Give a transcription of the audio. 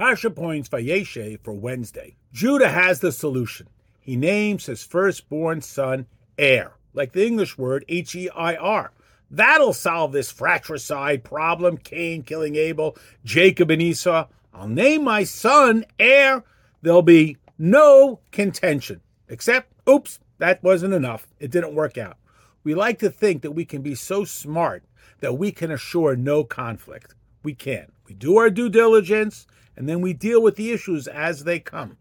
Parsha points Vayeshev for Wednesday. Judah has the solution. He names his firstborn son Er, like the English word H E I R. That'll solve this fratricide problem Cain killing Abel, Jacob and Esau. I'll name my son Er. There'll be no contention. Except, oops, that wasn't enough. It didn't work out. We like to think that we can be so smart that we can assure no conflict. We can't. We do our due diligence and then we deal with the issues as they come.